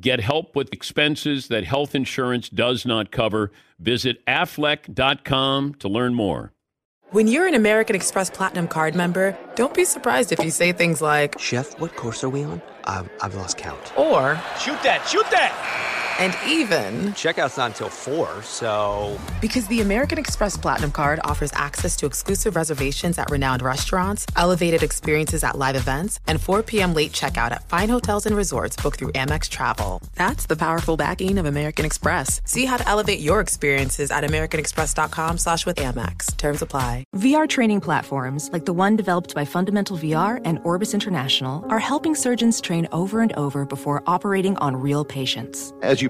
Get help with expenses that health insurance does not cover. Visit aflac.com to learn more. When you're an American Express Platinum card member, don't be surprised if you say things like, Chef, what course are we on? I've, I've lost count. Or, Shoot that, shoot that! And even, Checkout's not until 4, so. Because the American Express Platinum Card offers access to exclusive reservations at renowned restaurants, elevated experiences at live events, and 4 p.m. late checkout at fine hotels and resorts booked through Amex Travel. That's the powerful backing of American Express. See how to elevate your experiences at AmericanExpress.com slash with Amex. Terms apply. VR training platforms, like the one developed by Fundamental VR and Orbis International, are helping surgeons train over and over before operating on real patients. As you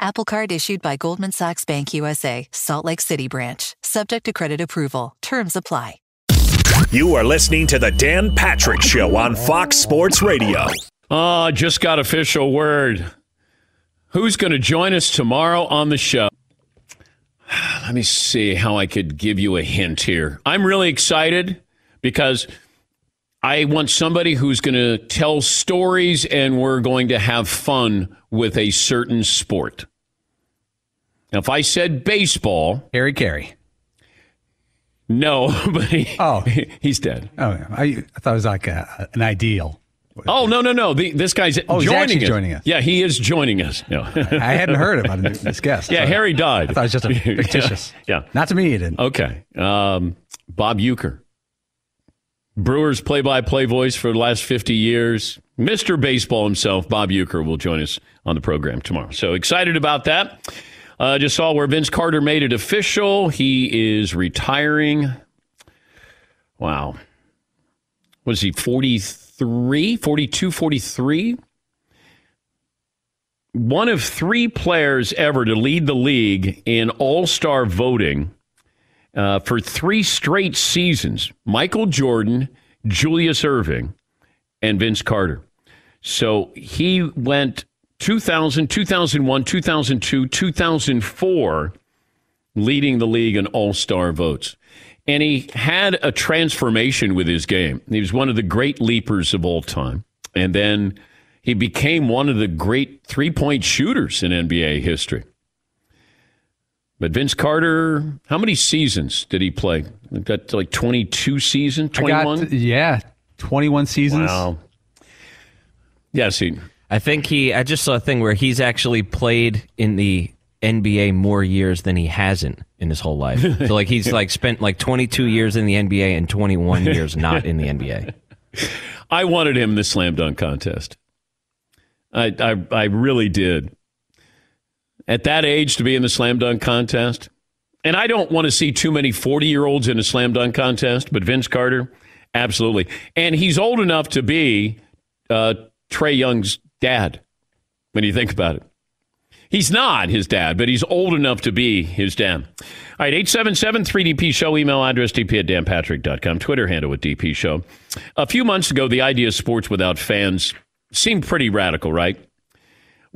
Apple Card issued by Goldman Sachs Bank USA, Salt Lake City branch. Subject to credit approval. Terms apply. You are listening to the Dan Patrick Show on Fox Sports Radio. Oh, just got official word. Who's going to join us tomorrow on the show? Let me see how I could give you a hint here. I'm really excited because I want somebody who's going to tell stories and we're going to have fun with a certain sport. Now, if I said baseball, Harry Caray. No, but he, oh, he's dead. Oh, I, I thought it was like a, an ideal. Oh no no no! The, this guy's oh, joining us. joining us. Yeah, he is joining us. No. I hadn't heard about this guest. Yeah, so Harry died. I thought it was just a fictitious. yeah, not to me. He didn't. Okay, um, Bob Uecker, Brewers play-by-play voice for the last fifty years. Mr. Baseball himself, Bob Uecker, will join us on the program tomorrow. So excited about that. Uh, just saw where Vince Carter made it official. He is retiring. Wow. What is he, 43, 42, 43? One of three players ever to lead the league in all star voting uh, for three straight seasons Michael Jordan, Julius Erving, and Vince Carter. So he went 2000, 2001, 2002, 2004, leading the league in all star votes. And he had a transformation with his game. He was one of the great leapers of all time. And then he became one of the great three point shooters in NBA history. But Vince Carter, how many seasons did he play? Got like 22 seasons, 21? yeah, 21 seasons. Wow. Yes, he. I think he. I just saw a thing where he's actually played in the NBA more years than he hasn't in his whole life. So like he's like spent like 22 years in the NBA and 21 years not in the NBA. I wanted him in the slam dunk contest. I, I I really did. At that age to be in the slam dunk contest. And I don't want to see too many 40 year olds in a slam dunk contest, but Vince Carter, absolutely. And he's old enough to be uh, Trae Young's dad when you think about it. He's not his dad, but he's old enough to be his dad. All right, 877 3DP Show, email address dp at danpatrick.com, Twitter handle with DP Show. A few months ago, the idea of sports without fans seemed pretty radical, right?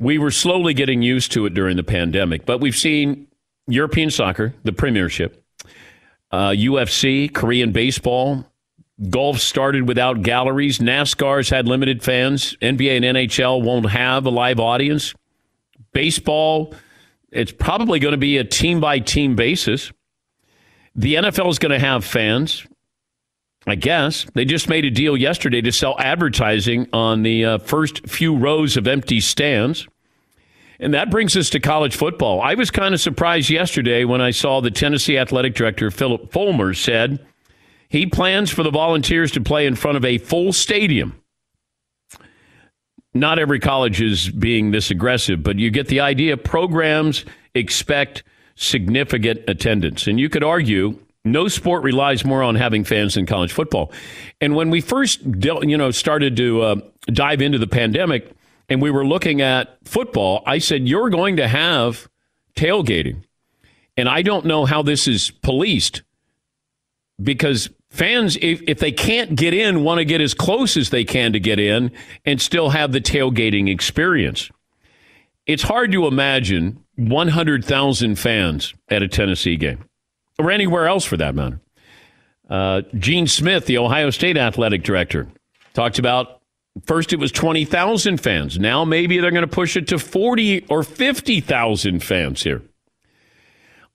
We were slowly getting used to it during the pandemic, but we've seen European soccer, the Premiership, uh, UFC, Korean baseball, Golf started without galleries. NASCAR's had limited fans. NBA and NHL won't have a live audience. Baseball, it's probably going to be a team by team basis. The NFL is going to have fans, I guess. They just made a deal yesterday to sell advertising on the uh, first few rows of empty stands. And that brings us to college football. I was kind of surprised yesterday when I saw the Tennessee athletic director, Phillip Fulmer, said He plans for the Volunteers to play in front of a full stadium. Not every college is being this aggressive, but you get the idea. Programs expect significant attendance. And you could argue no sport relies more on having fans than college football. And when we first, you know, started to uh, dive into the pandemic and we were looking at football, I said, you're going to have tailgating. And I don't know how this is policed because fans, if, if they can't get in, want to get as close as they can to get in and still have the tailgating experience. It's hard to imagine 100,000 fans at a Tennessee game or anywhere else for that matter. Uh, Gene Smith, the Ohio State athletic director, talked about first it was 20,000 fans. Now maybe they're going to push it to 40 or 50,000 fans here.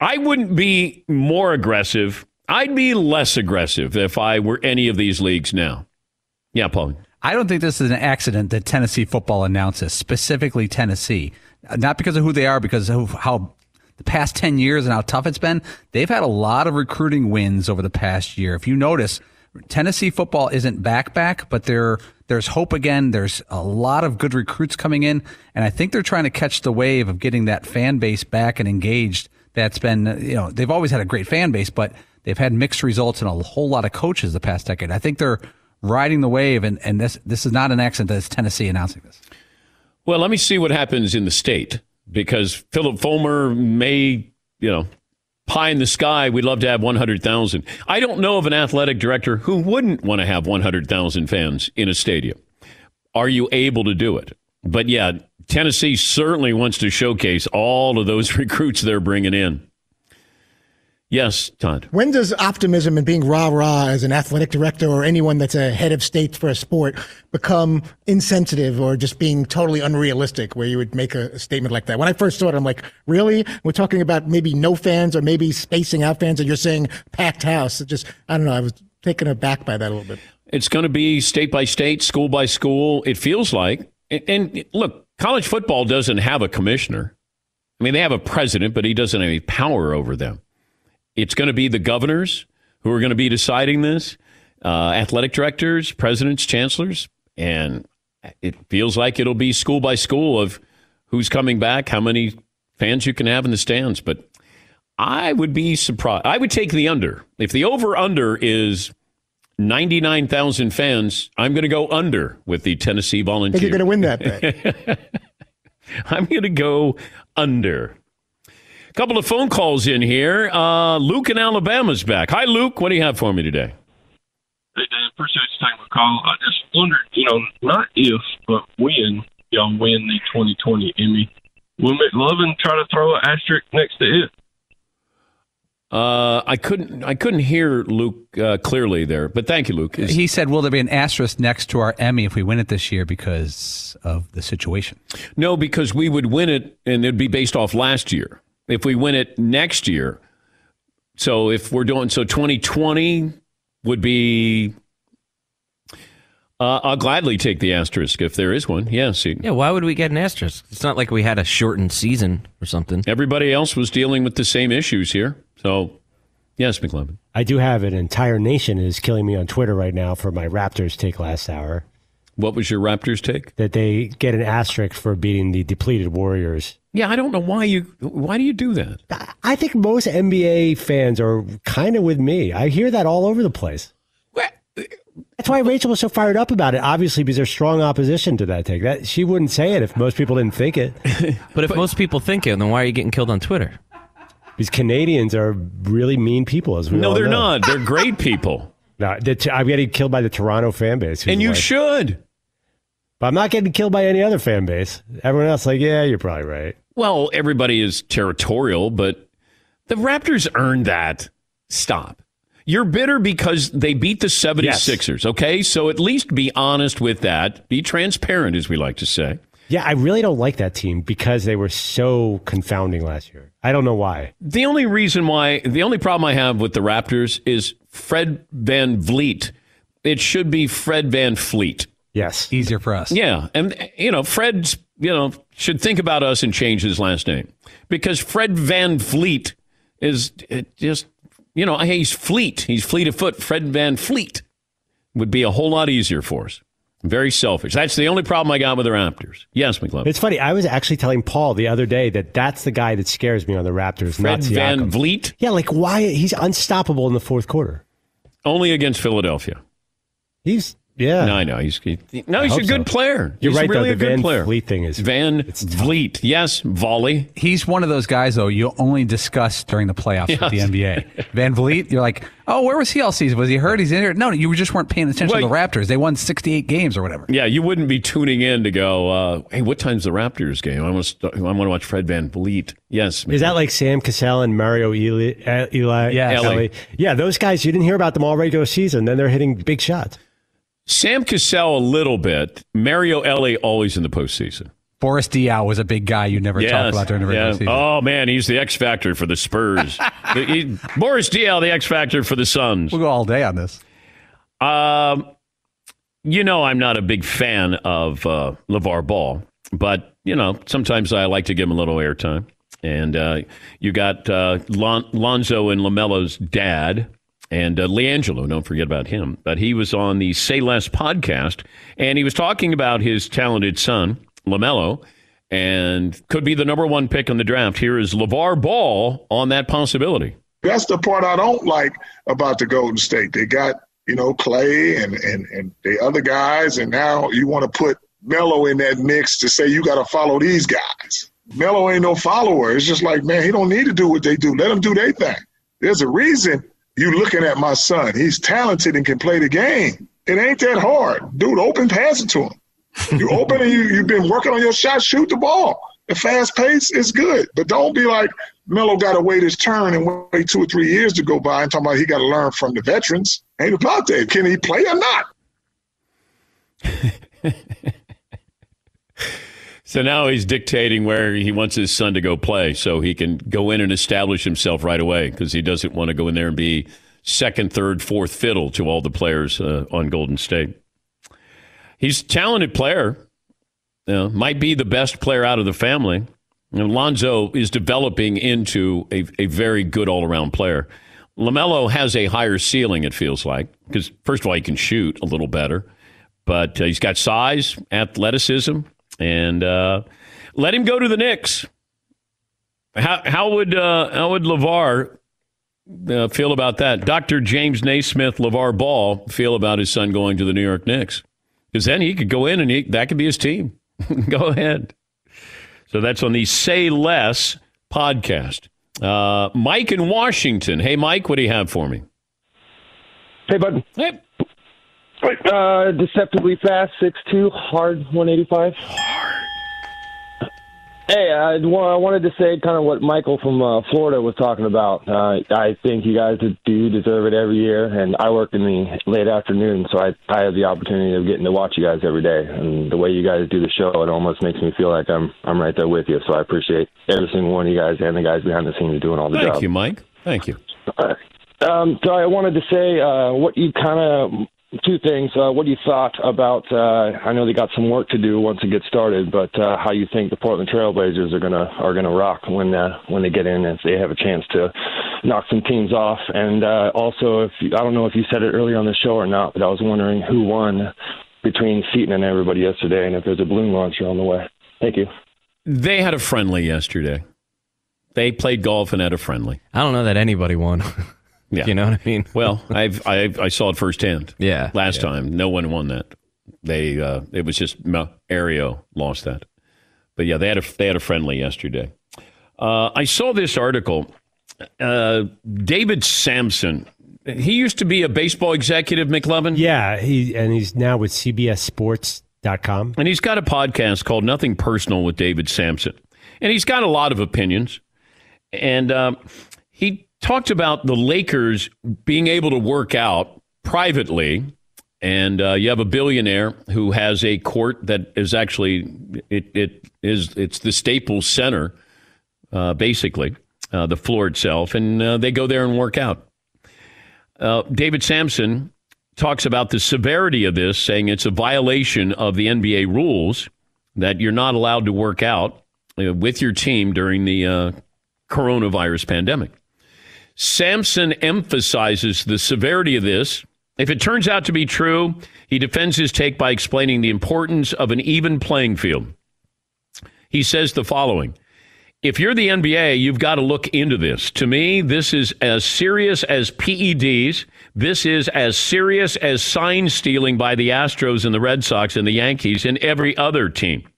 I wouldn't be more aggressive. I'd be less aggressive if I were any of these leagues now. Yeah, Paul. I don't think this is an accident that Tennessee football announces, specifically Tennessee. Uh, not because of who they are, because of how the past 10 years and how tough it's been. They've had a lot of recruiting wins over the past year. If you notice, Tennessee football isn't back back, but there there's hope again. There's a lot of good recruits coming in, and I think they're trying to catch the wave of getting that fan base back and engaged. That's been you know they've always had a great fan base, but they've had mixed results in a whole lot of coaches the past decade. I think they're riding the wave, and, and this this is not an accident that it's Tennessee announcing this. Well, let me see what happens in the state because Phillip Fulmer may, you know, pie in the sky. We'd love to have 100,000. I don't know of an athletic director who wouldn't want to have 100,000 fans in a stadium. Are you able to do it? But yeah, Tennessee certainly wants to showcase all of those recruits they're bringing in. Yes, Todd. When does optimism and being rah rah as an athletic director or anyone that's a head of state for a sport become insensitive or just being totally unrealistic where you would make a, statement like that? When I first saw it, I'm like, really? We're talking about maybe no fans or maybe spacing out fans and you're saying packed house. It just, I don't know. I was taken aback by that a little bit. It's going to be state by state, school by school. It feels like. And, and look, college football doesn't have a commissioner. I mean, they have a president, but he doesn't have any power over them. It's going to be the governors who are going to be deciding this, uh, athletic directors, presidents, chancellors, and it feels like it'll be school by school of who's coming back, how many fans you can have in the stands. But I would be surprised. I would take the under. If the over under is 99,000 fans, I'm going to go under with the Tennessee Volunteers. I think you're going to win that bet. I'm going to go under couple of phone calls in here. Uh, Luke in Alabama's back. Hi, Luke. What do you have for me today? Hey, Dan. Appreciate you taking my call. I just wondered, you know, not if, but when y'all win the 2020 Emmy, will McLovin try to throw an asterisk next to it? Uh, I couldn't. I couldn't hear Luke uh, clearly there, but thank you, Luke. Is, he said, "Will there be an asterisk next to our Emmy if we win it this year because of the situation?" No, because we would win it, and it'd be based off last year if we win it next year. So if we're doing so 2020 would be uh, I'll gladly take the asterisk if there is one. Yes. Yeah, why would we get an asterisk? It's not like we had a shortened season or something. Everybody else was dealing with the same issues here. So, yes, McLovin. I do have an entire nation is killing me on Twitter right now for my Raptors take last hour. What was your Raptors take? That they get an asterisk for beating the depleted Warriors. Yeah, I don't know why you why do you do that? I think most NBA fans are kind of with me. I hear that all over the place. That's why Rachel was so fired up about it. Obviously, because there's strong opposition to that take. That she wouldn't say it if most people didn't think it. but if but, most people think it, then why are you getting killed on Twitter? These Canadians are really mean people, as we no, they're know. not. They're great people. no, I'm getting killed by the Toronto fan base, and you like, should. But I'm not getting killed by any other fan base. Everyone else, like, yeah, you're probably right. Well, everybody is territorial, but the Raptors earned that. Stop. You're bitter because they beat the 76ers, yes. okay? So at least be honest with that. Be transparent, as we like to say. Yeah, I really don't like that team because they were so confounding last year. I don't know why. The only reason why, the only problem I have with the Raptors is Fred VanVleet. It should be Fred VanFleet. Yes. Easier for us. Yeah. And, you know, Fred's, you know, should think about us and change his last name because Fred VanVleet is just, you know, he's fleet. He's fleet of foot. Fred Van Fleet would be a whole lot easier for us. Very selfish. That's the only problem I got with the Raptors. Yes, McLovin. It's funny. I was actually telling Paul the other day that that's the guy that scares me on the Raptors. Fred not Van Siakam. Vliet? Yeah, like why he's unstoppable in the fourth quarter. Only against Philadelphia. He's yeah. No, I know. He's he, no, he's a good so. player. You're he's right, really though. a The good Van player. Vliet thing is Van Vliet. Yes, volley. He's one of those guys, though, you only discuss during the playoffs with the NBA. Van Vliet, you're like, oh, where was he all season? Was he hurt? He's injured? No, you just weren't paying attention Well, to the Raptors. They won 68 games or whatever. Yeah, you wouldn't be tuning in to go. Uh, hey, what time's the Raptors game? I want to. I want to watch Fred Van Vliet. Yes, Is that like Sam Cassell and Mario Elie? Uh, Eli Yes. Ellie? Ellie. Yeah, those guys, you didn't hear about them all regular season. Then they're hitting big shots. Sam Cassell a little bit. Mario Elie always in the postseason. Boris Diaw was a big guy you never talked about during the regular yeah. season. Oh man, he's the X factor for the Spurs. The- he- Boris Diaw, the X factor for the Suns. We'll go all day on this. Um, you know, I'm not a big fan of uh, LaVar Ball, but, you know, sometimes I like to give him a little airtime. And uh, you got uh, Lon- Lonzo and LaMelo's dad and uh, LiAngelo, don't forget about him. But he was on the Say Less podcast, and he was talking about his talented son, LaMelo, and could be the number one pick in the draft. Here is LaVar Ball on that possibility. That's the part I don't like about the Golden State. They got, you know, Clay and, and, and the other guys, and now you want to put Melo in that mix to say you got to follow these guys. Melo ain't no follower. It's just like, man, he don't need to do what they do. Let him do their thing. There's a reason you looking at my son. He's talented and can play the game. It ain't that hard. Dude, open pass it to him. You open and you, you've been working on your shot, shoot the ball. The fast pace is good. But don't be like Melo got to wait his turn and wait two or three years to go by and talking about he got to learn from the veterans. Ain't about that. Can he play or not? So now he's dictating where he wants his son to go play so he can go in and establish himself right away because he doesn't want to go in there and be second, third, fourth fiddle to all the players uh, on Golden State. He's a talented player, you know, might be the best player out of the family. And Lonzo is developing into a, a very good all around player. LaMelo has a higher ceiling, it feels like, because first of all, he can shoot a little better, but uh, he's got size, athleticism, and uh, let him go to the Knicks. How, how would uh, how would LaVar uh, feel about that? Dr. James Naismith LaVar Ball feel about his son going to the New York Knicks? Because then he could go in and he, that could be his team. go ahead. So that's on the Say Less podcast. Uh, Mike in Washington. Hey, Mike, what do you have for me? Hey, bud. Hey. Uh, deceptively fast, six two, hard, 185. Hey, I, well, I wanted to say kind of what Michael from uh, Florida was talking about. Uh, I think you guys do deserve it every year, and I work in the late afternoon, so I, I have the opportunity of getting to watch you guys every day. And the way you guys do the show, it almost makes me feel like I'm I'm right there with you. So I appreciate every single one of you guys and the guys behind the scenes doing all the Thank job. you, Mike. Thank you. Um, so I wanted to say uh, what you kind of two things. Uh, what do you thought about? Uh, I know they got some work to do once it gets started, but uh, how you think the Portland Trailblazers are gonna are gonna rock when uh, when they get in if they have a chance to knock some teams off. And uh, also, if you, I don't know if you said it earlier on the show or not, but I was wondering who won between Seton and everybody yesterday, and if there's a balloon launcher on the way. Thank you. They had a friendly yesterday. They played golf and had a friendly. I don't know that anybody won. Yeah. You know what I mean? Well, I've, I've I saw it firsthand. Yeah. Last yeah. time, no one won that. They uh, it was just Mel- Aereo lost that. But yeah, they had a they had a friendly yesterday. Uh, I saw this article. Uh, David Samson. He used to be a baseball executive, McLovin. Yeah, he and he's now with CBSSports.com. And he's got a podcast called Nothing Personal with David Samson. And he's got a lot of opinions. And um, he talked about the Lakers being able to work out privately. And uh, you have a billionaire who has a court that is actually it, it is it's the Staples Center, uh, basically uh, the floor itself, and uh, they go there and work out. Uh, David Samson talks about the severity of this, saying it's a violation of the NBA rules that you're not allowed to work out uh, with your team during the coronavirus pandemic. Samson emphasizes the severity of this. If it turns out to be true, he defends his take by explaining the importance of an even playing field. He says the following If you're the NBA, you've got to look into this. To me, this is as serious as PEDs. This is as serious as sign stealing by the Astros and the Red Sox and the Yankees and every other team.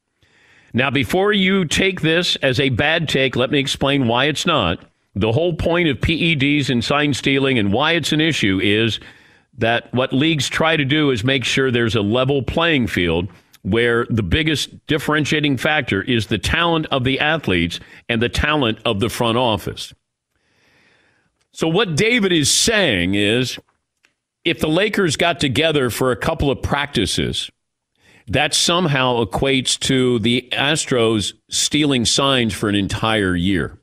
Now, before you take this as a bad take, let me explain why it's not. The whole point of PEDs and sign stealing and why it's an issue is that what leagues try to do is make sure there's a level playing field where the biggest differentiating factor is the talent of the athletes and the talent of the front office. So, what David is saying is if the Lakers got together for a couple of practices, that somehow equates to the Astros stealing signs for an entire year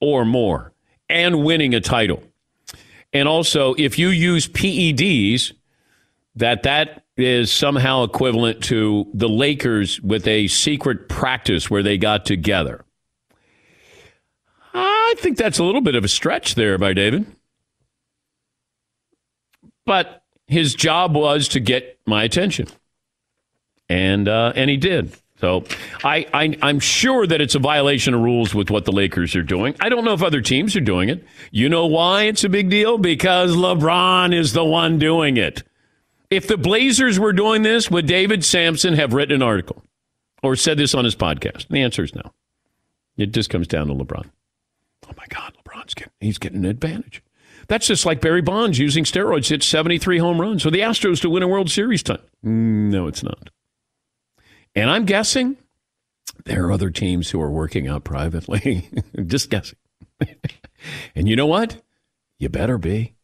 or more and winning a title. And also, if you use PEDs, that that is somehow equivalent to the Lakers with a secret practice where they got together. I think that's a little bit of a stretch there by David. But his job was to get my attention. And uh, and he did. So I, I I'm sure that it's a violation of rules with what the Lakers are doing. I don't know if other teams are doing it. You know why it's a big deal? Because LeBron is the one doing it. If the Blazers were doing this, would David Samson have written an article or said this on his podcast? The answer is no. It just comes down to LeBron. Oh my God, LeBron's getting he's getting an advantage. That's just like Barry Bonds using steroids hit 73 home runs for the Astros to win a World Series time. No, it's not. And I'm guessing there are other teams who are working out privately. Just guessing. and you know what? You better be.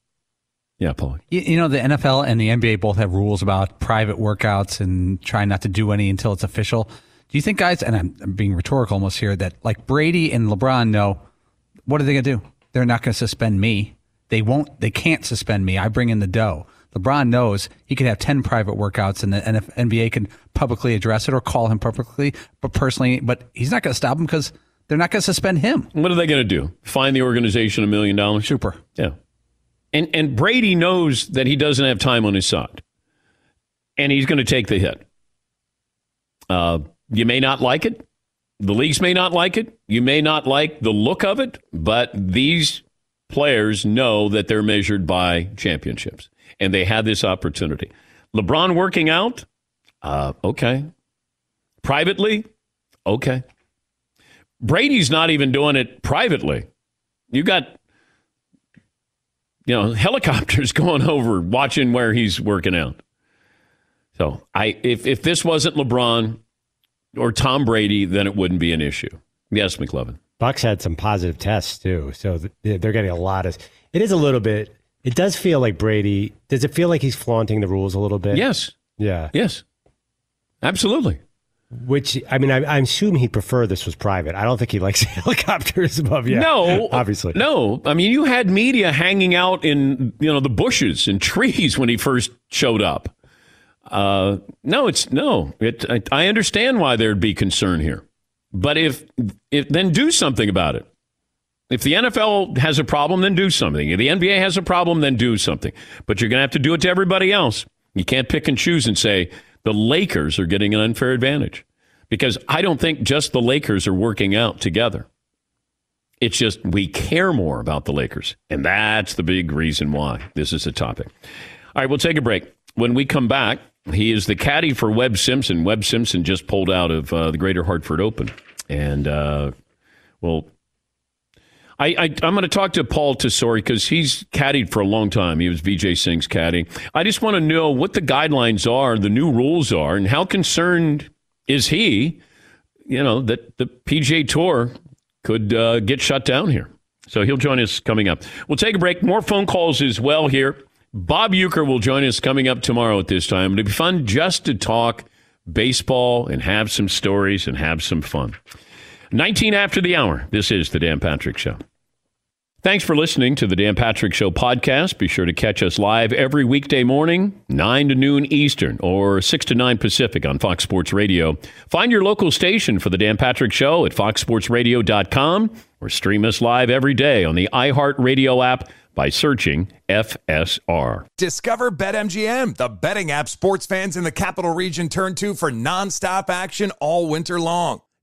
Yeah, Paul. You, you, know, the NFL and the NBA both have rules about private workouts and trying not to do any until it's official. Do you think, guys, and I'm, I'm being rhetorical almost here, that like Brady and LeBron know what are they going to do? They're not going to suspend me. They won't, they can't suspend me. I bring in the dough. LeBron knows he could have 10 private workouts and the NBA can publicly address it or call him publicly, but personally, but he's not going to stop him because they're not going to suspend him. What are they going to do? Find the organization a million dollars? Super. Yeah. And, and Brady knows that he doesn't have time on his side, and he's going to take the hit. Uh, you may not like it. The leagues may not like it. You may not like the look of it, but these players know that they're measured by championships and they had this opportunity. LeBron working out, uh, okay. Privately, okay. Brady's not even doing it privately. You got, you know, helicopters going over watching where he's working out. So I, if if this wasn't LeBron or Tom Brady, then it wouldn't be an issue. Yes, McLovin. Bucks had some positive tests too, so they're getting a lot of. It is a little bit it does feel like Brady. Does it feel like he's flaunting the rules a little bit? Yes. Yeah. Yes. Absolutely. Which I mean, I, I assume he'd prefer this was private. I don't think he likes helicopters above. Yeah, no, obviously, no. I mean, you had media hanging out in you know the bushes and trees when he first showed up. Uh, no, it's no. It, I, I understand why there'd be concern here, but if if then do something about it. If the NFL has a problem, then do something. If the NBA has a problem, then do something. But you're going to have to do it to everybody else. You can't pick and choose and say the Lakers are getting an unfair advantage because I don't think just the Lakers are working out together. It's just we care more about the Lakers. And that's the big reason why this is a topic. All right, we'll take a break. When we come back, he is the caddy for Webb Simpson. Webb Simpson just pulled out of uh, the Greater Hartford Open. And uh, we'll I, I, am going to talk to Paul Tesori because he's caddied for a long time. He was Vijay Singh's caddy. I just want to know what the guidelines are, the new rules are, and how concerned is he, you know, that the PGA Tour could uh, get shut down here. So he'll join us coming up. We'll take a break. More phone calls as well here. Bob Uecker will join us coming up tomorrow at this time. It'll be fun just to talk baseball and have some stories and have some fun. 19 after the hour. This is the Dan Patrick Show. Thanks for listening to the Dan Patrick Show podcast. Be sure to catch us live every weekday morning, 9 to noon Eastern or 6 to 9 Pacific on Fox Sports Radio. Find your local station for the Dan Patrick Show at foxsportsradio.com or stream us live every day on the iHeartRadio app by searching FSR. Discover BetMGM, the betting app sports fans in the capital region turn to for nonstop action all winter long.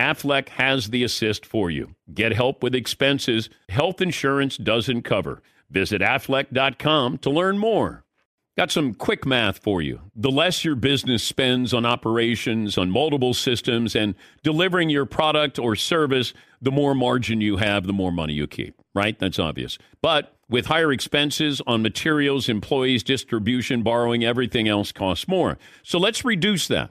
Aflac has the assist for you. Get help with expenses health insurance doesn't cover. Visit aflac.com to learn more. Got some quick math for you. The less your business spends on operations, on multiple systems, and delivering your product or service, the more margin you have, the more money you keep, right? That's obvious. But with higher expenses on materials, employees, distribution, borrowing, everything else costs more. So let's reduce that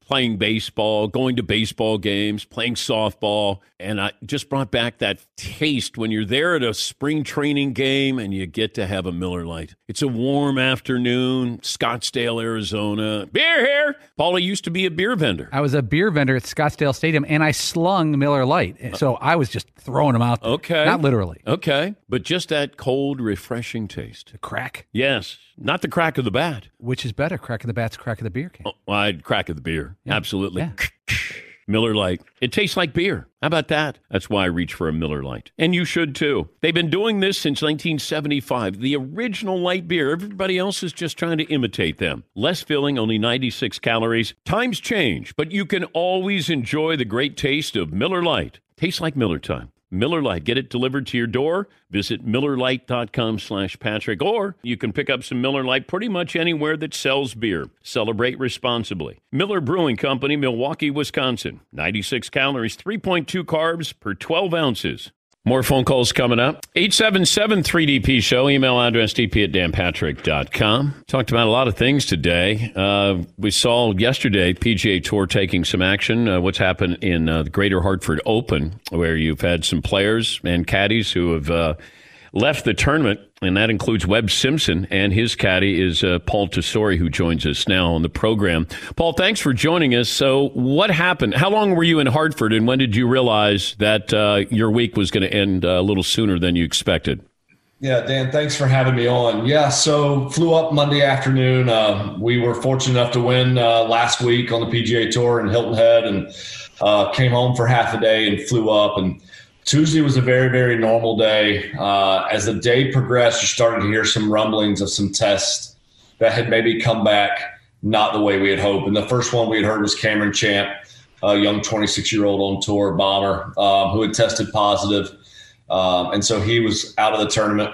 playing baseball, going to baseball games, playing softball. And I just brought back that taste when you're there at a spring training game and you get to have a Miller Lite. It's a warm afternoon, Scottsdale, Arizona. Beer here. Paula used to be a beer vendor. I was a beer vendor at Scottsdale Stadium and I slung Miller Lite. So I was just throwing them out. There. Okay. Not literally. Okay. But just that cold, refreshing taste. The crack. Yes. Not the crack of the bat. Which is better, crack of the bat's crack of the beer can. Oh, well, I'd crack of the beer. Yeah. Absolutely. Yeah. Miller Lite. It tastes like beer. How about that? That's why I reach for a Miller Lite. And you should too. They've been doing this since 1975. The original light beer. Everybody else is just trying to imitate them. Less filling, only 96 calories. Times change, but you can always enjoy the great taste of Miller Lite. Tastes like Miller time. Miller Lite. Get it delivered to your door. Visit MillerLite.com slash Patrick. Or you can pick up some Miller Lite pretty much anywhere that sells beer. Celebrate responsibly. Miller Brewing Company, Milwaukee, Wisconsin. 96 calories, 3.2 carbs per 12 ounces. More phone calls coming up. 877 3DP Show. Email address dp at danpatrick.com. Talked about a lot of things today. Uh, we saw yesterday PGA Tour taking some action. Uh, what's happened in uh, the Greater Hartford Open, where you've had some players and caddies who have uh, left the tournament, and that includes Webb Simpson, and his caddy is uh, Paul Tesori, who joins us now on the program. Paul, thanks for joining us. So, what happened? How long were you in Hartford, and when did you realize that uh, your week was going to end uh, a little sooner than you expected? Yeah, Dan, thanks for having me on. Yeah, so flew up Monday afternoon. Uh, we were fortunate enough to win uh, last week on the PGA Tour in Hilton Head, and uh, came home for half a day and flew up. And Tuesday was a very, very normal day. Uh, as the day progressed, you started to hear some rumblings of some tests that had maybe come back not the way we had hoped. And the first one we had heard was Cameron Champ, a young 26 year old on tour bomber um, who had tested positive. Um, and so he was out of the tournament.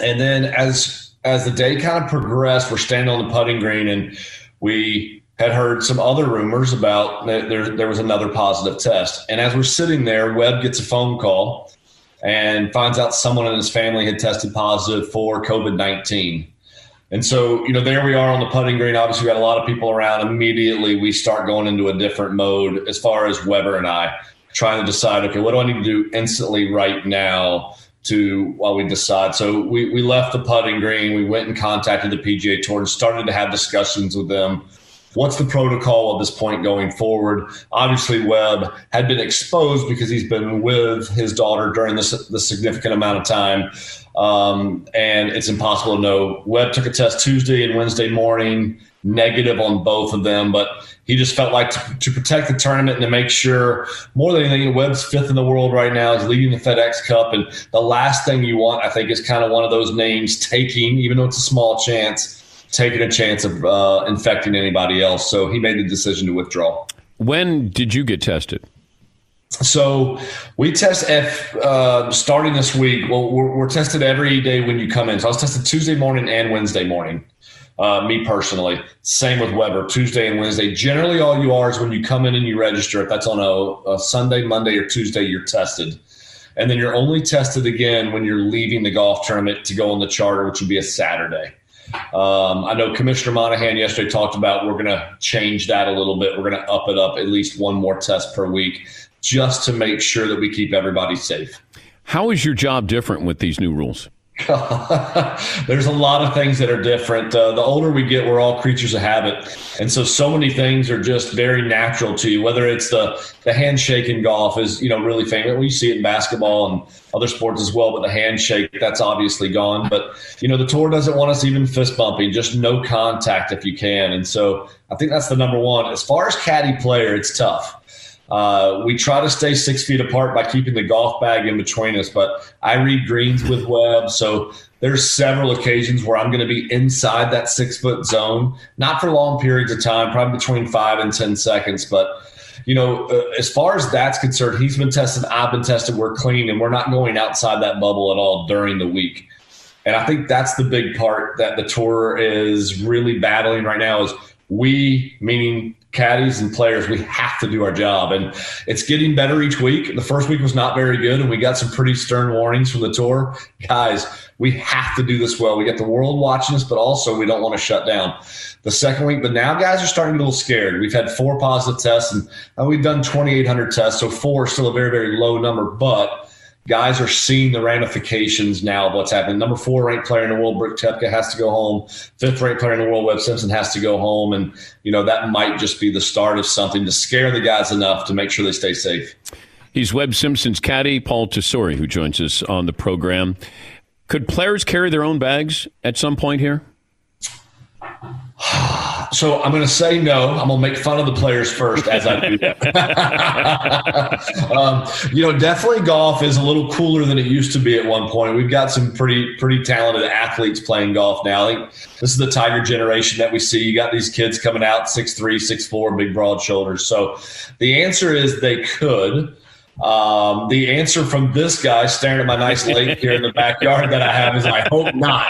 And then as as the day kind of progressed, we're standing on the putting green and we had heard some other rumors about there, there was another positive test. And as we're sitting there, Webb gets a phone call and finds out someone in his family had tested positive for COVID 19. And so, you know, there we are on the putting green. Obviously, we got a lot of people around. Immediately, we start going into a different mode as far as Weber and I trying to decide, okay, what do I need to do instantly right now to while we decide? So we, we left the putting green. We went and contacted the PGA Tour and started to have discussions with them. What's the protocol at this point going forward? Obviously, Webb had been exposed because he's been with his daughter during this, this significant amount of time. Um, and it's impossible to know. Webb took a test Tuesday and Wednesday morning, negative on both of them, but he just felt like to, to, protect the tournament and to make sure more than anything, Webb's fifth in the world right now is leading the FedEx Cup, and the last thing you want, I think, is kind of one of those names taking, even though it's a small chance, taking a chance of uh, infecting anybody else. So he made the decision to withdraw. When did you get tested? So we test F uh, starting this week. Well, we're, we're tested every day when you come in. So I was tested Tuesday morning and Wednesday morning uh, me personally. Same with Weber, Tuesday and Wednesday. Generally, all you are is when you come in and you register. If that's on a, a Sunday, Monday, or Tuesday, you're tested. And then you're only tested again when you're leaving the golf tournament to go on the charter, which would be a Saturday. Um, I know Commissioner Monahan yesterday talked about we're going to change that a little bit. We're going to up it up at least one more test per week just to make sure that we keep everybody safe. How is your job different with these new rules? There's a lot of things that are different. Uh, the older we get, we're all creatures of habit, and so so many things are just very natural to you. Whether it's the the handshake in golf is you know really famous. We see it in basketball and other sports as well, but the handshake that's obviously gone. But you know the tour doesn't want us even fist bumping, just no contact if you can. And so I think that's the number one. As far as caddy player, it's tough. Uh, we try to stay six feet apart by keeping the golf bag in between us, but I read greens with Webb, so there's several occasions where I'm going to be inside that six foot zone, not for long periods of time, probably between five and ten seconds, but. You know, uh, as far as that's concerned, he's been tested. I've been tested. We're clean, and we're not going outside that bubble at all during the week. And I think that's the big part that the tour is really battling right now. Is we, meaning caddies and players, we have to do our job. And it's getting better each week. The first week was not very good, and we got some pretty stern warnings from the tour. Guys, we have to do this well. We got the world watching us, but also we don't want to shut down. The second week, but now guys are starting to get a little scared. We've had four positive tests, and, we've done 2,800 tests, so four is still a very, very low number, but guys are seeing the ramifications now of what's happening. Number four ranked player in the world, Brooks Koepka, has to go home. Fifth ranked player in the world, Webb Simpson, has to go home. And, you know, that might just be the start of something to scare the guys enough to make sure they stay safe. He's Webb Simpson's caddy, Paul Tesori, who joins us on the program. Could players carry their own bags at some point here? So I'm going to say no. I'm going to make fun of the players first as I do um, you know, definitely golf is a little cooler than it used to be at one point. We've got some pretty pretty talented athletes playing golf now. Think this is the Tiger generation that we see. You got these kids coming out six three, six four, big broad shoulders. So the answer is they could. Um, the answer from this guy staring at my nice lake here in the backyard that I have is I hope not,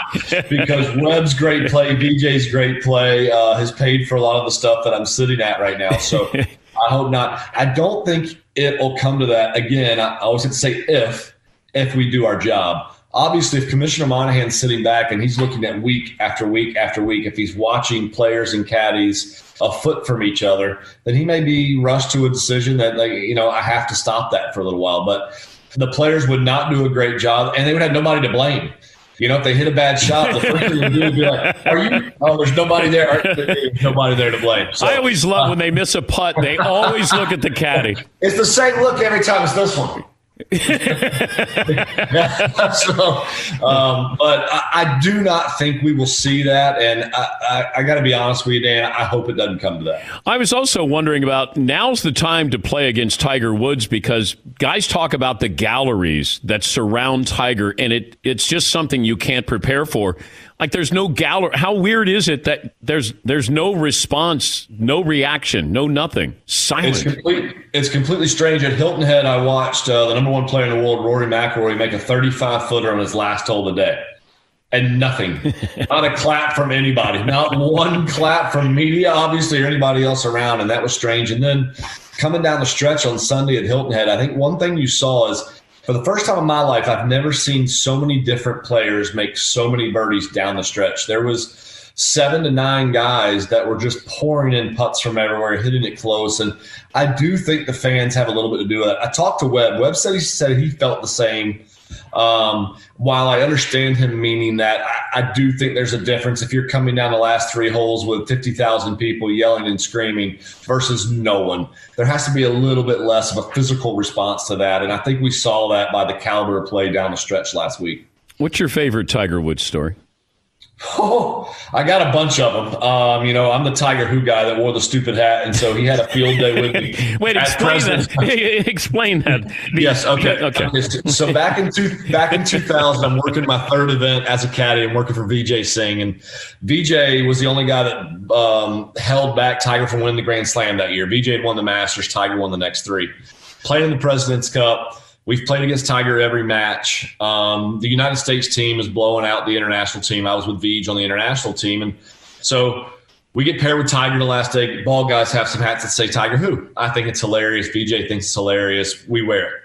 because Webb's great play, Vijay's great play uh, has paid for a lot of the stuff that I'm sitting at right now. So I hope not. I don't think it will come to that again. I always have to say if if we do our job obviously, if Commissioner Monahan's sitting back and he's looking at week after week after week, if he's watching players and caddies a foot from each other, then he may be rushed to a decision that, like, you know, I have to stop that for a little while. But the players would not do a great job, and they would have nobody to blame. You know, if they hit a bad shot, the first thing they do would be like, "Are you? Oh, there's nobody there. There's nobody there to blame." So, I always love uh, when they miss a putt. They always look at the caddy. It's the same look every time. It's this one. so, um, but I, I, do not think we will see that, and I, I, I got to be honest with you, Dan. I hope it doesn't come to that. I was also wondering about now's the time to play against Tiger Woods because guys talk about the galleries that surround Tiger, and it it's just something you can't prepare for. Like there's no gallery. How weird is it that there's there's no response, no reaction, no nothing, silent. It's, complete, it's completely strange. At Hilton Head, I watched uh, the number one player in the world, Rory McIlroy, make a 35 footer on his last hole of the day, and nothing, not a clap from anybody, not one clap from media, obviously, or anybody else around, and that was strange. And then coming down the stretch on Sunday at Hilton Head, I think one thing you saw is for the first time in my life, I've never seen so many different players make so many birdies down the stretch. There was seven to nine guys that were just pouring in putts from everywhere, hitting it close. And I do think the fans have a little bit to do with it. I talked to Webb. Webb said he said he felt the same um, while I understand him meaning that, I, I, do think there's a difference if you're coming down the last three holes with 50,000 people yelling and screaming versus no one. There has to be a little bit less of a physical response to that. And I think we saw that by the caliber of play down the stretch last week. What's your favorite Tiger Woods story? Oh, I got a bunch of them. Um, you know, I'm the Tiger Who guy that wore the stupid hat, and so he had a field day with me. Wait, explain that. explain that. yes. Okay. Okay. So back in two, back in 2000, I'm working my third event as a caddy. I'm working for Vijay Singh, and Vijay was the only guy that um, held back Tiger from winning the Grand Slam that year. Vijay had won the Masters. Tiger won the next three. Playing in the President's Cup We've played against Tiger every match. Um, the United States team is blowing out the international team. I was with Vij on the international team, and so we get paired with Tiger the last day. Ball guys have some hats that say Tiger Who. I think it's hilarious. Vijay thinks it's hilarious. We wear it.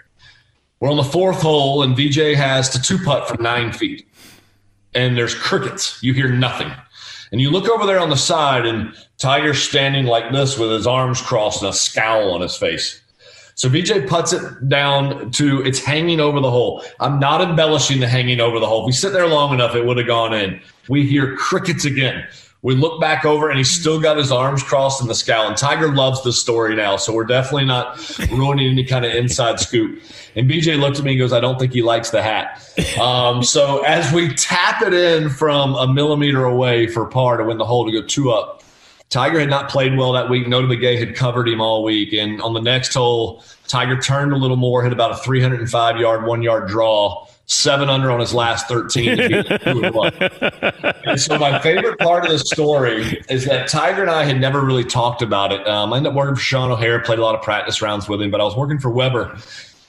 We're on the fourth hole, and Vijay has to two putt from nine feet, and there's crickets. You hear nothing. And you look over there on the side, and Tiger's standing like this with his arms crossed and a scowl on his face. So Vijay puts it down to it's hanging over the hole. I'm not embellishing the hanging over the hole. If we sit there long enough, it would have gone in. We hear crickets again. We look back over and he's still got his arms crossed in the scowl. And Tiger loves the story now. So we're definitely not ruining any kind of inside scoop. And Vijay looked at me and goes, I don't think he likes the hat. Um, so as we tap it in from a millimeter away for par to win the hole to go two up, Tiger had not played well that week. Notah Begay had covered him all week. And on the next hole, Tiger turned a little more, hit about a 305 yard, one yard draw, seven under on his last 13. and so my favorite part of the story is that Tiger and I had never really talked about it. Um, I ended up working for Sean O'Hair, played a lot of practice rounds with him, but I was working for Weber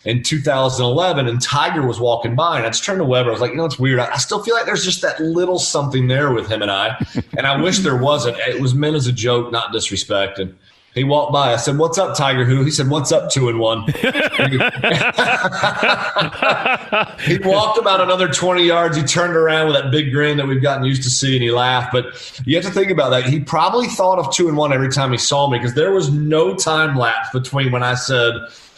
in 2011 and Tiger was walking by and I just turned to Weber. I was like, you know, it's weird. I, still feel like there's just that little something there with him and I. And I wish there wasn't. It was meant as a joke, not disrespect. And he walked by. I said, What's up, Tiger Who? He said, What's up, two and one? he walked about another 20 yards. He turned around with that big grin that we've gotten used to seeing. And he laughed. But you have to think about that. He probably thought of two and one every time he saw me because there was no time lapse between when I said,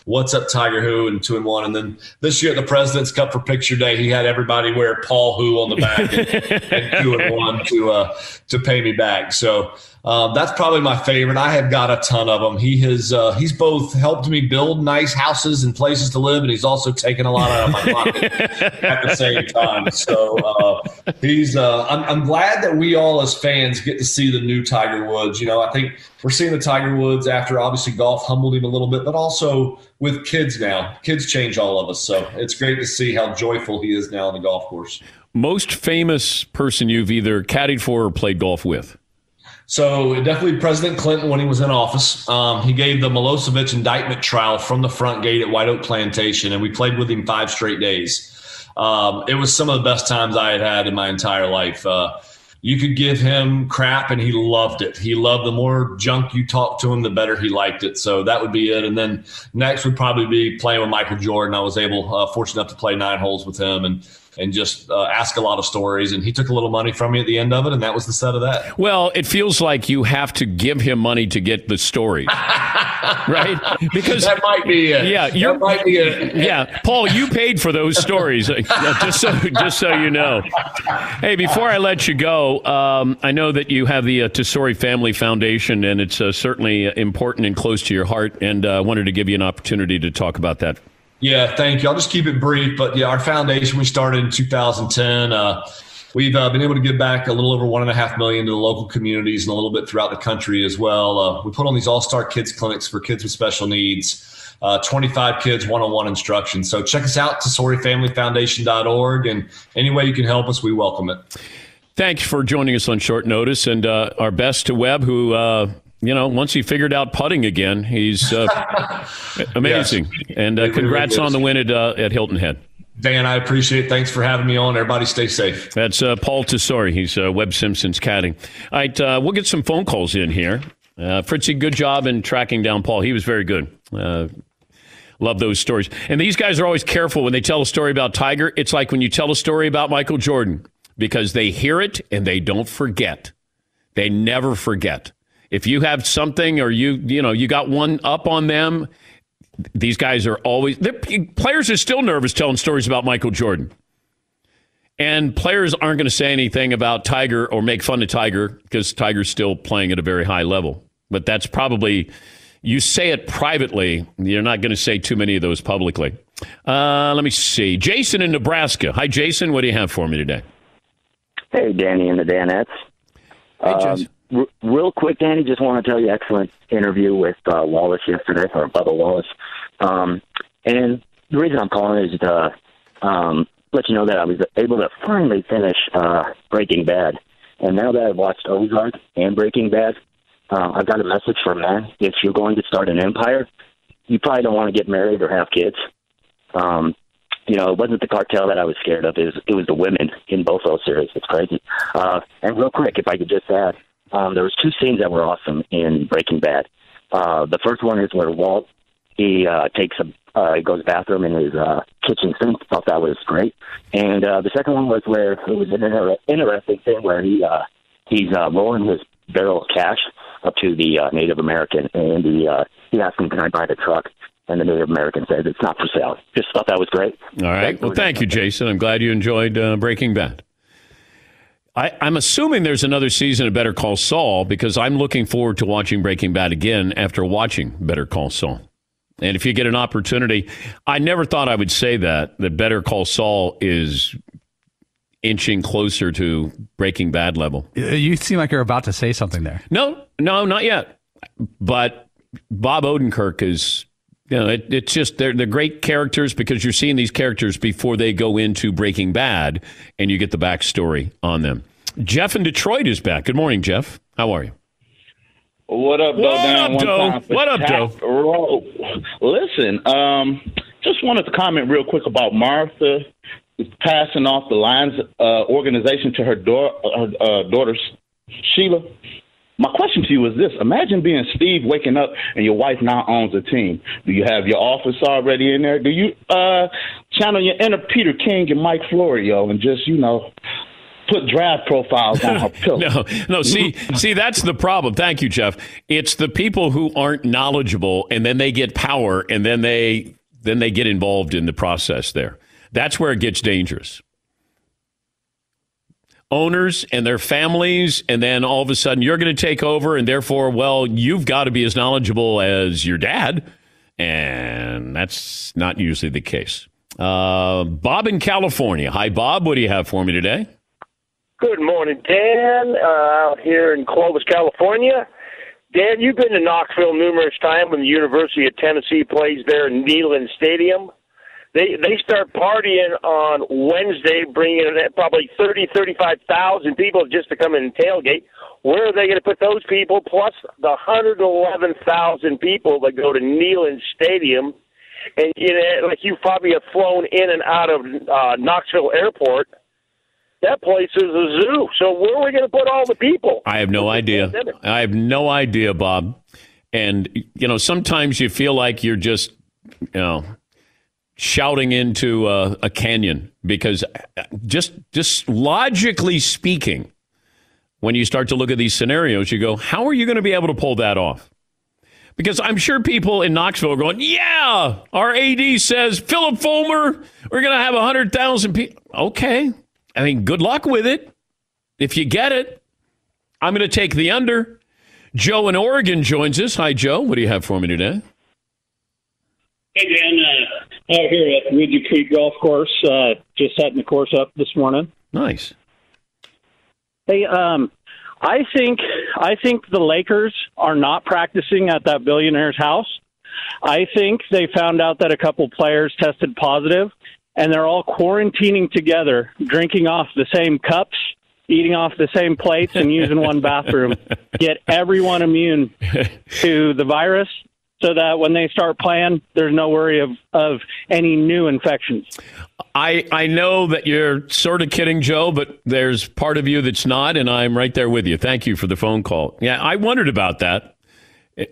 what's up Tiger Who and two and one. And then this year at the President's Cup for Picture Day, he had everybody wear Paul Who on the back and, and two and one to uh, to pay me back. So um, that's probably my favorite. I have got a ton of them. He has uh, he's both helped me build nice houses and places to live, and he's also taken a lot out of my pocket at the same time. So uh, he's uh, I'm, I'm glad that we all as fans get to see the new Tiger Woods. You know, I think we're seeing the Tiger Woods after obviously golf humbled him a little bit, but also with kids now. Kids change all of us, so it's great to see how joyful he is now on the golf course. Most famous person you've either caddied for or played golf with. So definitely President Clinton when he was in office. Um, he gave the Milosevic indictment trial from the front gate at White Oak Plantation, and we played with him five straight days. Um, it was some of the best times I had had in my entire life. Uh, you could give him crap and he loved it. He loved the more junk you talked to him, the better he liked it. So that would be it. And then next would probably be playing with Michael Jordan. I was able, uh, fortunate enough to play nine holes with him and and just uh, ask a lot of stories. And he took a little money from me at the end of it, and that was the set of that. Well, it feels like you have to give him money to get the stories. right? Because that might be it. Yeah, that might be it. Yeah, Paul, you paid for those stories, uh, just so just so you know. Hey, before I let you go, um, I know that you have the uh, Tesori Family Foundation, and it's uh, certainly important and close to your heart. And I uh, wanted to give you an opportunity to talk about that. Yeah, thank you. I'll just keep it brief, but yeah, our foundation we started in 2010. Uh, we've uh, been able to give back a little over one and a half million to the local communities and a little bit throughout the country as well. Uh, we put on these all-star kids clinics for kids with special needs. Uh, 25 kids, one-on-one instruction. So check us out, to TesoriFamilyFoundation.org, and any way you can help us, we welcome it. Thanks for joining us on short notice, and uh, our best to Webb, who uh, you know, once he figured out putting again, he's uh, amazing. Yes. And uh, congrats really on the win at, uh, at Hilton Head. Dan, I appreciate it. Thanks for having me on. Everybody stay safe. That's uh, Paul Tesori. He's uh, Webb Simpson's caddy. All right, uh, we'll get some phone calls in here. Fritzy, good job in tracking down Paul. He was very good. Love those stories. And these guys are always careful when they tell a story about Tiger. It's like when you tell a story about Michael Jordan because they hear it and they don't forget. They never forget. If you have something or you you know you got one up on them, these guys are always players are still nervous telling stories about Michael Jordan. And players aren't going to say anything about Tiger or make fun of Tiger because Tiger's still playing at a very high level. But that's probably you say it privately. You're not going to say too many of those publicly. Uh, let me see. Jason in Nebraska. Hi, Jason. What do you have for me today? Hey, Danny and the Danettes. Hey, Jason. Um, R- real quick, Danny, just want to tell you, excellent interview with uh, Wallace yesterday, or Bubba Wallace. Um, and the reason I'm calling is to um, let you know that I was able to finally finish uh, Breaking Bad. And now that I've watched Ozark and Breaking Bad, uh, I've got a message for men. If you're going to start an empire, you probably don't want to get married or have kids. Um, you know, it wasn't the cartel that I was scared of. It was, it was the women in both those series. It's crazy. Uh, and real quick, if I could just add, um, there was two scenes that were awesome in Breaking Bad. Uh, the first one is where Walt he uh, takes a uh, he goes to the bathroom in his uh, kitchen sink. Thought that was great. And uh, the second one was where it was an inter- interesting thing where he uh, he's uh, rolling his barrel of cash up to the uh, Native American, and he uh, he asked him, "Can I buy the truck?" And the Native American says, "It's not for sale." Just thought that was great. All right. Well, thank you, Jason. I'm glad you enjoyed uh, Breaking Bad. I, am assuming there's another season of Better Call Saul because I'm looking forward to watching Breaking Bad again after watching Better Call Saul. And if you get an opportunity, I never thought I would say that, that Better Call Saul is inching closer to Breaking Bad level. Uh, you seem like you're about to say something there. No, no, not yet. But Bob Odenkirk is you know, it, it's just they're they're great characters because you're seeing these characters before they go into Breaking Bad, and you get the backstory on them. Jeff in Detroit is back. Good morning, Jeff. How are you? What up, What up, Doe? What up, Doe? Listen, um, just wanted to comment real quick about Martha passing off the Lions uh, organization to her, da- her uh, daughter Sheila. My question to you is this: Imagine being Steve, waking up and your wife now owns a team. Do you have your office already in there? Do you uh, channel your inner Peter King and Mike Florio and just you know put draft profiles on her pillow? no, no. See, see, that's the problem. Thank you, Jeff. It's the people who aren't knowledgeable, and then they get power, and then they then they get involved in the process. There, that's where it gets dangerous owners and their families, and then all of a sudden you're going to take over, and therefore, well, you've got to be as knowledgeable as your dad. And that's not usually the case. Uh, Bob in California. Hi, Bob. What do you have for me today? Good morning, Dan, uh, out here in Clovis, California. Dan, you've been to Knoxville numerous times when the University of Tennessee plays there in Neyland Stadium. They they start partying on Wednesday, bringing in probably thirty thirty five thousand people just to come in and tailgate. Where are they going to put those people? Plus the hundred eleven thousand people that go to Neyland Stadium, and you know, like you probably have flown in and out of uh, Knoxville Airport. That place is a zoo. So where are we going to put all the people? I have no idea. I have no idea, Bob. And you know, sometimes you feel like you're just, you know shouting into a, a canyon because just just logically speaking, when you start to look at these scenarios, you go, how are you going to be able to pull that off? Because I'm sure people in Knoxville are going, yeah, our AD says, Phillip Fulmer, we're going to have 100,000 people. Okay. I mean, good luck with it. If you get it, I'm going to take the under. Joe in Oregon joins us. Hi, Joe. What do you have for me today? Hey, Dan. Uh, out here at Ridgey Creek Golf Course, uh, just setting the course up this morning. Nice. Hey, um, I think I think the Lakers are not practicing at that billionaire's house. I think they found out that a couple players tested positive, and they're all quarantining together, drinking off the same cups, eating off the same plates, and using one bathroom. Get everyone immune to the virus, so that when they start playing, there's no worry of, of any new infections. I, I know that you're sort of kidding, Joe, but there's part of you that's not, and I'm right there with you. Thank you for the phone call. Yeah, I wondered about that.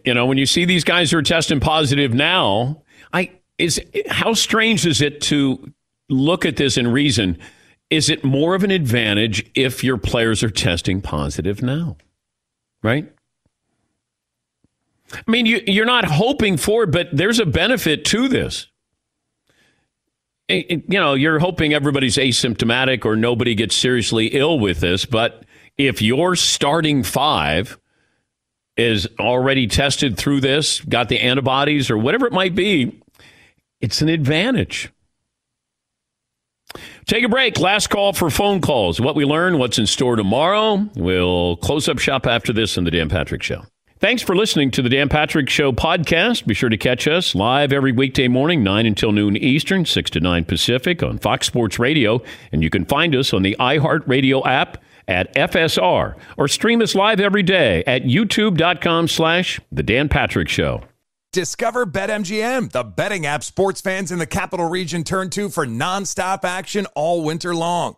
You know, when you see these guys who are testing positive now, I is how strange is it to look at this and reason? Is it more of an advantage if your players are testing positive now? Right? I mean, you, you're not hoping for but there's a benefit to this. You know, you're hoping everybody's asymptomatic or nobody gets seriously ill with this, but if your starting five is already tested through this, got the antibodies or whatever it might be, it's an advantage. Take a break. Last call for phone calls. What we learn, what's in store tomorrow. We'll close up shop after this on the Dan Patrick Show. Thanks for listening to the Dan Patrick Show podcast. Be sure to catch us live every weekday morning, 9 until noon Eastern, 6 to 9 Pacific on Fox Sports Radio. And you can find us on the iHeartRadio app at FSR or stream us live every day at youtube.com slash The Dan Patrick Show. Discover BetMGM, the betting app sports fans in the capital region turn to for nonstop action all winter long.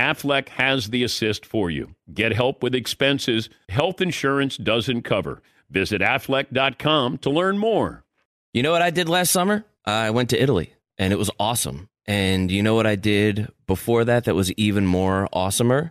Aflac has the assist for you. Get help with expenses health insurance doesn't cover. Visit aflac.com to learn more. You know what I did last summer? I went to Italy and it was awesome. And you know what I did before that that was even more awesomer?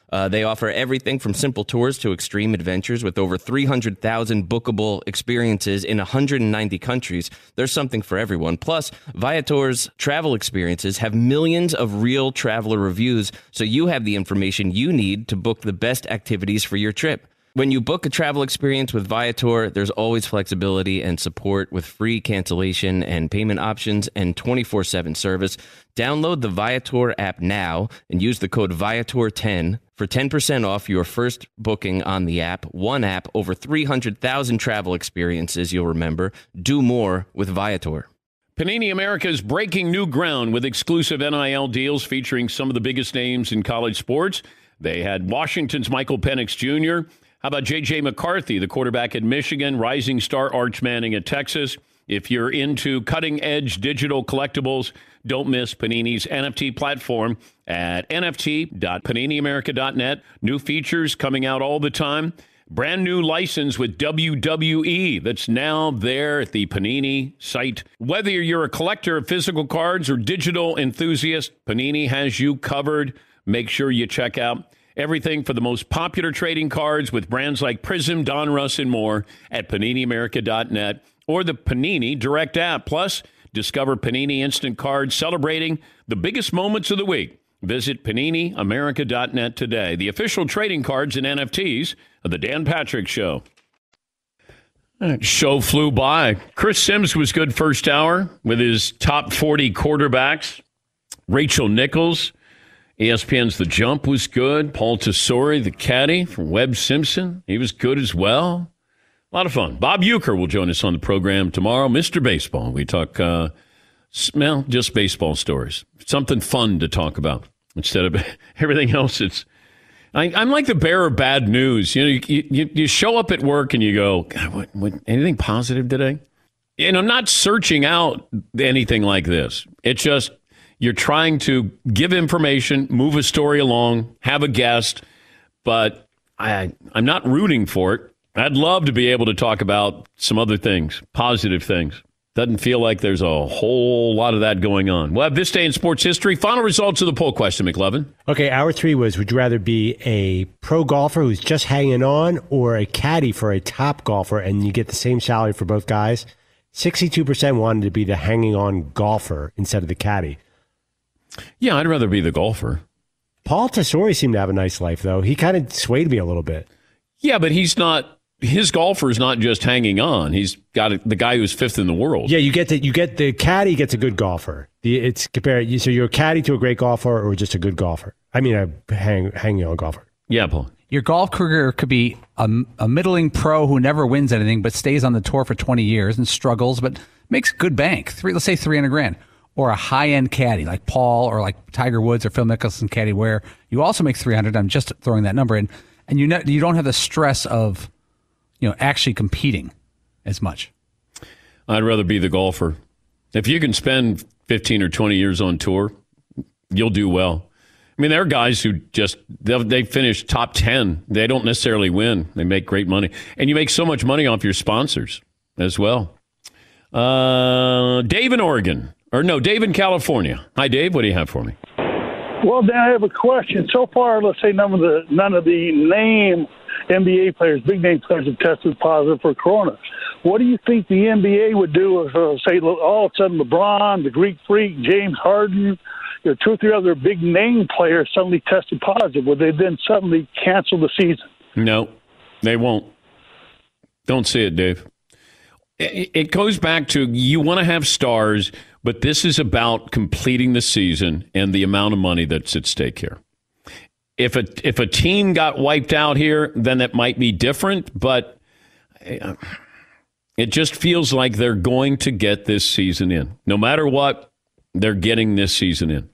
Uh, they offer everything from simple tours to extreme adventures with over 300,000 bookable experiences in 190 countries. There's something for everyone. Plus, Viator's travel experiences have millions of real traveler reviews, so you have the information you need to book the best activities for your trip. When you book a travel experience with Viator, there's always flexibility and support with free cancellation and payment options and 24 7 service. Download the Viator app now and use the code Viator10 for 10% off your first booking on the app. One app, over 300,000 travel experiences you'll remember. Do more with Viator. Panini America is breaking new ground with exclusive NIL deals featuring some of the biggest names in college sports. They had Washington's Michael Penix Jr., how about J.J. McCarthy, the quarterback at Michigan, rising star Arch Manning at Texas? If you're into cutting edge digital collectibles, don't miss Panini's NFT platform at nft.paniniamerica.net. New features coming out all the time. Brand new license with WWE that's now there at the Panini site. Whether you're a collector of physical cards or digital enthusiast, Panini has you covered. Make sure you check out Everything for the most popular trading cards with brands like Prism, Donruss, and more at PaniniAmerica.net or the Panini Direct app. Plus, discover Panini Instant Cards celebrating the biggest moments of the week. Visit PaniniAmerica.net today. The official trading cards and NFTs of the Dan Patrick Show. show flew by. Chris Sims was good first hour with his top 40 quarterbacks. Rachel Nichols ESPN's The Jump was good. Paul Tesori, the caddy from Webb Simpson, he was good as well. A lot of fun. Bob Uecker will join us on the program tomorrow. Mr. Baseball. We talk, uh, well, just baseball stories. Something fun to talk about instead of everything else. It's I, am like the bearer of bad news. You know, you, you, you show up at work and you go, what, what, anything positive today? And I'm not searching out anything like this. It's just you're trying to give information, move a story along, have a guest, but I, I'm not rooting for it. I'd love to be able to talk about some other things, positive things. Doesn't feel like there's a whole lot of that going on. We'll have this day in sports history. Final results of the poll question, McLovin. Okay, hour three was Would you rather be a pro golfer who's just hanging on or a caddy for a top golfer and you get the same salary for both guys? 62% wanted to be the hanging on golfer instead of the caddy. Yeah, I'd rather be the golfer. Paul Tesori seemed to have a nice life, though. He kind of swayed me a little bit. Yeah, but he's not. His golfer is not just hanging on. He's got a, the guy who's fifth in the world. Yeah, you get the you get the caddy gets a good golfer. The, it's compared. So you're a caddy to a great golfer, or just a good golfer. I mean, a hang hanging on golfer. Yeah, Paul. Your golf career could be a, a middling pro who never wins anything, but stays on the tour for 20 years and struggles, but makes good bank. Three, let's say 300 grand or a high end caddy like Paul or like Tiger Woods or Phil Mickelson caddy, where you also make 300. I'm just throwing that number in, and you know, you don't have the stress of you know actually competing as much. I'd rather be the golfer. If you can spend 15 or 20 years on tour, you'll do well. I mean, there are guys who just they finish top 10. They don't necessarily win. They make great money, and you make so much money off your sponsors as well. Uh, Dave in Oregon. Or no, Dave in California. Hi, Dave. What do you have for me? Well, Dan, I have a question. So far, let's say none of the none of the name NBA players, big name players, have tested positive for corona. What do you think the NBA would do if, uh, say, all of a sudden LeBron, the Greek Freak, James Harden, you know, two or three other big name players suddenly tested positive? Would they then suddenly cancel the season? No, they won't. Don't see it, Dave. It goes back to you want to have stars but this is about completing the season and the amount of money that's at stake here. If a if a team got wiped out here, then that might be different. But uh, it just feels like they're going to get this season in, no matter what. They're getting this season in.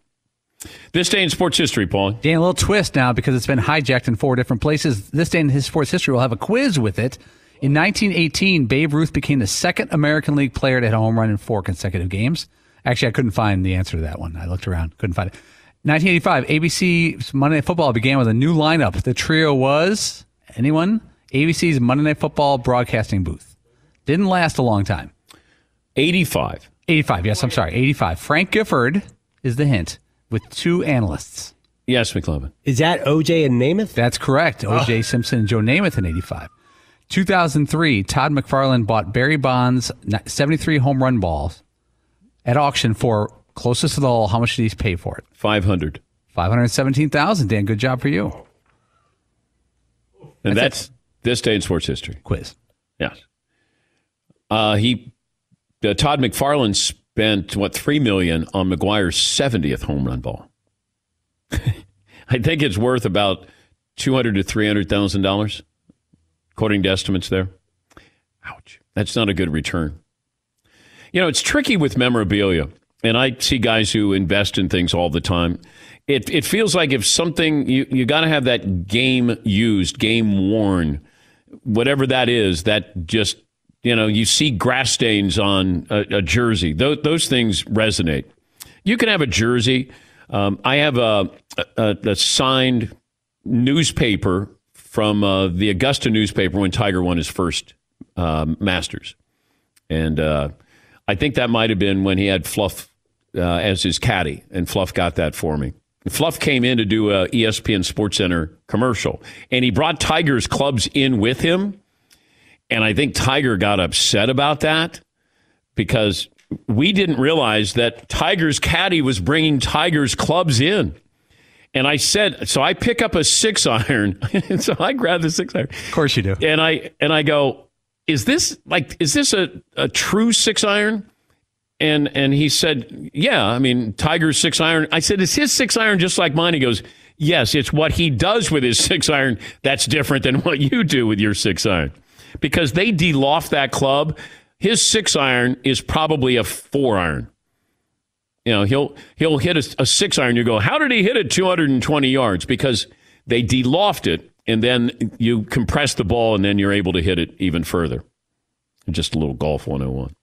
This day in sports history, Paul. Dan, a little twist now because it's been hijacked in four different places. This day in his sports history, we'll have a quiz with it. In 1918, Babe Ruth became the second American League player to hit a home run in four consecutive games. Actually, I couldn't find the answer to that one. I looked around, couldn't find it. 1985, ABC Monday Night Football began with a new lineup. The trio was anyone? ABC's Monday Night Football broadcasting booth. Didn't last a long time. 85. 85. Yes, I'm sorry. 85. Frank Gifford is the hint with two analysts. Yes, McLovin. Is that OJ and Namath? That's correct. OJ Simpson and Joe Namath in 85. 2003, Todd McFarlane bought Barry Bonds 73 home run balls at auction for closest to the hole. How much did he pay for it? 500. 517,000. Dan, good job for you. And That's that's, this day in sports history. Quiz. Yes. Uh, he, uh, Todd McFarlane spent what three million on McGwire's 70th home run ball. I think it's worth about two hundred to three hundred thousand dollars, according to estimates. There, ouch, that's not a good return. You know, it's tricky with memorabilia, and I see guys who invest in things all the time. It it feels like if something you you got to have that game used, game worn, whatever that is, that just you know you see grass stains on a, a jersey. Those those things resonate. You can have a jersey. Um, I have a, a, a signed newspaper from uh, the Augusta newspaper when Tiger won his first um, Masters, and uh, I think that might have been when he had Fluff uh, as his caddy, and Fluff got that for me. Fluff came in to do a ESPN Sports Center commercial, and he brought Tiger's clubs in with him. And I think Tiger got upset about that because we didn't realize that Tiger's caddy was bringing Tiger's clubs in. And I said, so I pick up a six iron. and so I grab the six iron. Of course you do. And I and I go, is this like is this a, a true six iron? And and he said, Yeah, I mean, Tiger's six iron. I said, Is his six iron just like mine? He goes, Yes, it's what he does with his six iron that's different than what you do with your six iron. Because they deloft that club. His six iron is probably a four iron. You know, he'll he'll hit a, a six iron. You go, how did he hit it 220 yards? Because they deloft it, and then you compress the ball, and then you're able to hit it even further. Just a little golf 101.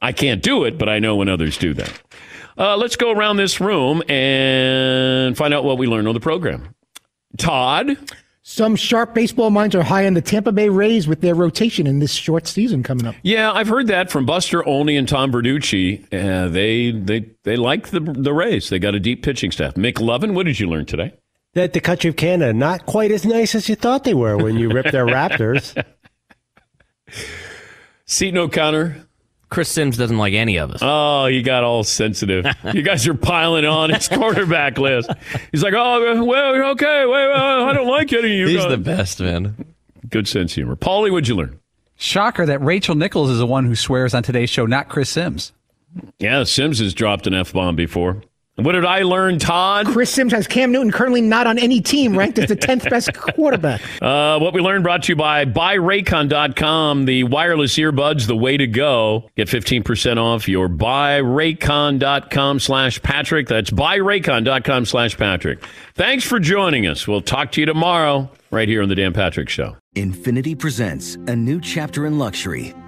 I can't do it, but I know when others do that. Uh, let's go around this room and find out what we learned on the program. Todd? Some sharp baseball minds are high on the Tampa Bay Rays with their rotation in this short season coming up. Yeah, I've heard that from Buster Olney and Tom Verducci. Uh, they they they like the the Rays. They got a deep pitching staff. McLovin, what did you learn today? That the country of Canada not quite as nice as you thought they were when you ripped their Raptors. Seton O'Connor. Chris Sims doesn't like any of us. Oh, you got all sensitive. you guys are piling on his quarterback list. He's like, oh, well, okay, wait, well, I don't like any of you. He's guys." the best, man. Good sense humor. Paulie, what'd you learn? Shocker that Rachel Nichols is the one who swears on today's show, not Chris Sims. Yeah, Sims has dropped an F bomb before. What did I learn, Todd? Chris Sims has Cam Newton currently not on any team, ranked as the 10th best quarterback. Uh, what we learned brought to you by buyraycon.com, the wireless earbuds, the way to go. Get 15% off your buyraycon.com slash Patrick. That's buyraycon.com slash Patrick. Thanks for joining us. We'll talk to you tomorrow right here on The Dan Patrick Show. Infiniti presents a new chapter in luxury,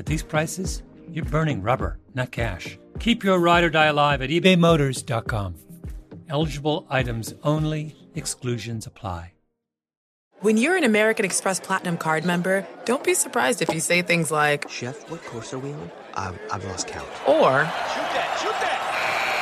at these prices, you're burning rubber, not cash. Keep your ride or die alive at ebaymotors.com. Eligible items only, exclusions apply. When you're an American Express Platinum card member, don't be surprised if you say things like, Chef, what course are we on? I've, I've lost count. or,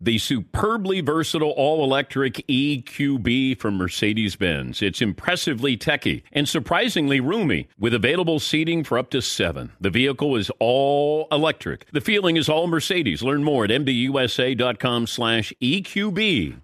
The superbly versatile all-electric EQB from Mercedes-Benz. It's impressively techy and surprisingly roomy with available seating for up to seven. The vehicle is all electric. The feeling is all Mercedes. Learn more at mbusa.com slash EQB.